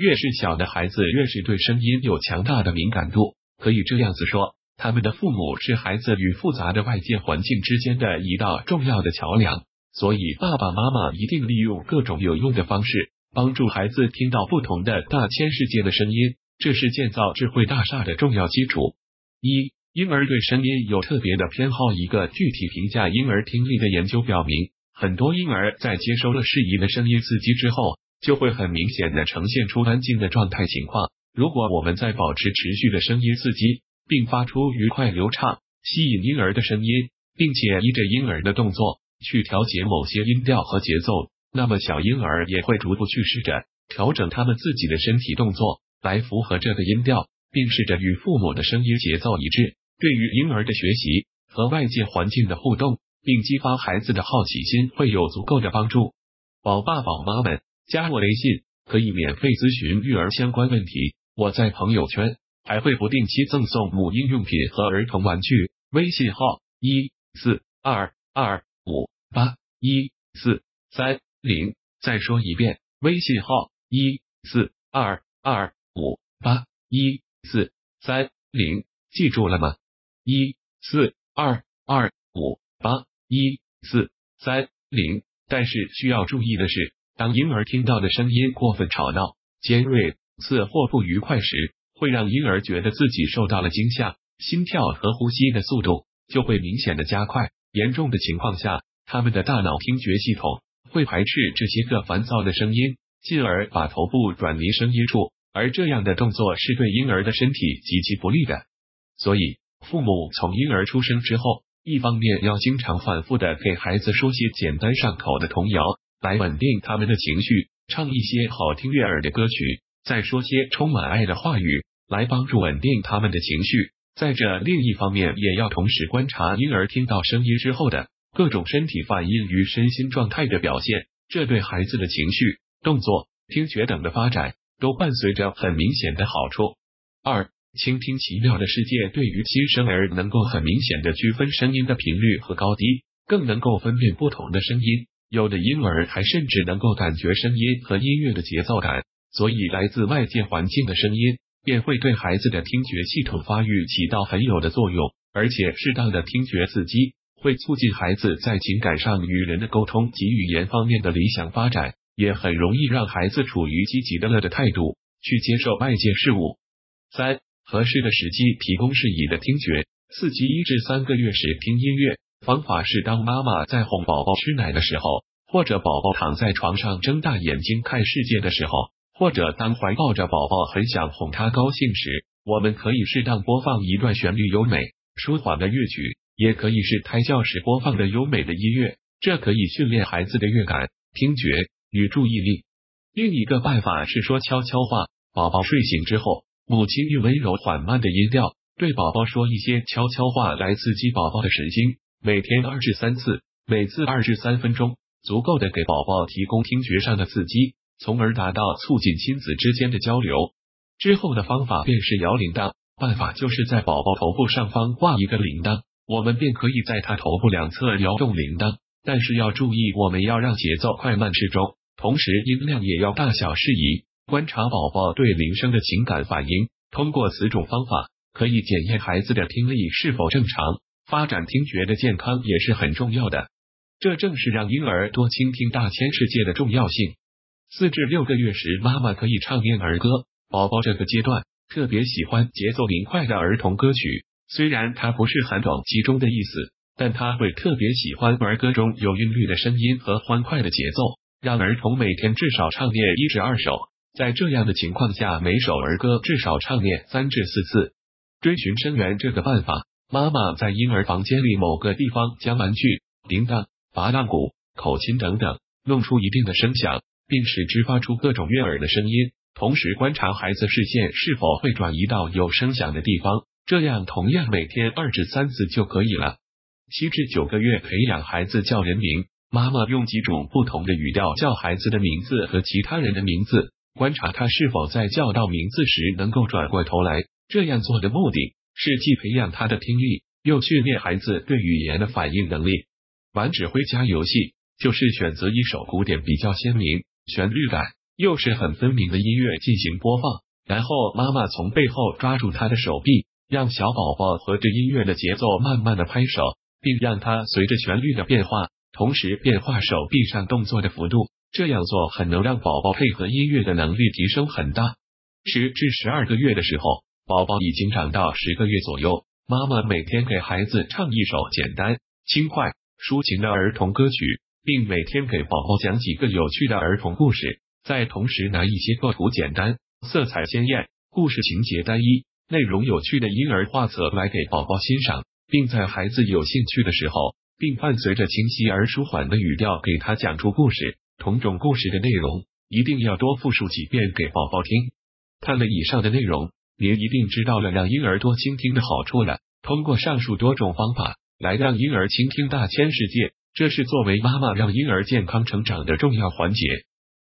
越是小的孩子，越是对声音有强大的敏感度。可以这样子说，他们的父母是孩子与复杂的外界环境之间的一道重要的桥梁。所以，爸爸妈妈一定利用各种有用的方式，帮助孩子听到不同的大千世界的声音。这是建造智慧大厦的重要基础。一、婴儿对声音有特别的偏好。一个具体评价婴儿听力的研究表明，很多婴儿在接收了适宜的声音刺激之后，就会很明显的呈现出安静的状态情况。如果我们在保持持续的声音刺激，并发出愉快流畅、吸引婴儿的声音，并且依着婴儿的动作去调节某些音调和节奏，那么小婴儿也会逐步去试着调整他们自己的身体动作，来符合这个音调，并试着与父母的声音节奏一致。对于婴儿的学习和外界环境的互动，并激发孩子的好奇心，会有足够的帮助。宝爸宝妈们，加我微信可以免费咨询育儿相关问题。我在朋友圈还会不定期赠送母婴用品和儿童玩具，微信号一四二二五八一四三零。再说一遍，微信号一四二二五八一四三零，记住了吗？一四二二五八一四三零。但是需要注意的是，当婴儿听到的声音过分吵闹、尖锐。刺或不愉快时，会让婴儿觉得自己受到了惊吓，心跳和呼吸的速度就会明显的加快。严重的情况下，他们的大脑听觉系统会排斥这些个烦躁的声音，进而把头部转离声音处，而这样的动作是对婴儿的身体极其不利的。所以，父母从婴儿出生之后，一方面要经常反复的给孩子说些简单上口的童谣，来稳定他们的情绪，唱一些好听悦耳的歌曲。再说些充满爱的话语，来帮助稳定他们的情绪。在这，另一方面也要同时观察婴儿听到声音之后的各种身体反应与身心状态的表现，这对孩子的情绪、动作、听觉等的发展都伴随着很明显的好处。二、倾听奇妙的世界，对于新生儿能够很明显的区分声音的频率和高低，更能够分辨不同的声音。有的婴儿还甚至能够感觉声音和音乐的节奏感。所以，来自外界环境的声音便会对孩子的听觉系统发育起到很有的作用，而且适当的听觉刺激会促进孩子在情感上与人的沟通及语言方面的理想发展，也很容易让孩子处于积极的乐的态度去接受外界事物。三、合适的时机提供适宜的听觉刺激。一至三个月时听音乐方法是：当妈妈在哄宝宝吃奶的时候，或者宝宝躺在床上睁大眼睛看世界的时候。或者当怀抱着宝宝很想哄他高兴时，我们可以适当播放一段旋律优美、舒缓的乐曲，也可以是胎教时播放的优美的音乐。这可以训练孩子的乐感、听觉与注意力。另一个办法是说悄悄话。宝宝睡醒之后，母亲用温柔缓慢的音调对宝宝说一些悄悄话，来刺激宝宝的神经。每天二至三次，每次二至三分钟，足够的给宝宝提供听觉上的刺激。从而达到促进亲子之间的交流。之后的方法便是摇铃铛，办法就是在宝宝头部上方挂一个铃铛，我们便可以在他头部两侧摇动铃铛。但是要注意，我们要让节奏快慢适中，同时音量也要大小适宜。观察宝宝对铃声的情感反应，通过此种方法可以检验孩子的听力是否正常，发展听觉的健康也是很重要的。这正是让婴儿多倾听大千世界的重要性。四至六个月时，妈妈可以唱念儿歌。宝宝这个阶段特别喜欢节奏明快的儿童歌曲，虽然他不是很懂其中的意思，但他会特别喜欢儿歌中有韵律的声音和欢快的节奏。让儿童每天至少唱念一至二首，在这样的情况下，每首儿歌至少唱念三至四次。追寻声源这个办法，妈妈在婴儿房间里某个地方将玩具、铃铛、拔浪鼓、口琴等等弄出一定的声响。并使之发出各种悦耳的声音，同时观察孩子视线是否会转移到有声响的地方，这样同样每天二至三次就可以了。七至九个月培养孩子叫人名，妈妈用几种不同的语调叫孩子的名字和其他人的名字，观察他是否在叫到名字时能够转过头来。这样做的目的是既培养他的听力，又训练孩子对语言的反应能力。玩指挥家游戏就是选择一首古典比较鲜明。旋律感、又是很分明的音乐进行播放，然后妈妈从背后抓住他的手臂，让小宝宝和着音乐的节奏慢慢的拍手，并让他随着旋律的变化，同时变化手臂上动作的幅度。这样做很能让宝宝配合音乐的能力提升很大。十至十二个月的时候，宝宝已经长到十个月左右，妈妈每天给孩子唱一首简单、轻快、抒情的儿童歌曲，并每天给宝宝讲几个有趣的儿童故事，再同时拿一些构图简单、色彩鲜艳、故事情节单一、内容有趣的婴儿画册来给宝宝欣赏，并在孩子有兴趣的时候，并伴随着清晰而舒缓的语调给他讲出故事。同种故事的内容一定要多复述几遍给宝宝听。看了以上的内容，您一定知道了让婴儿多倾听的好处了。通过上述多种方法来让婴儿倾听大千世界，这是作为妈妈让婴儿健康成长的重要环节。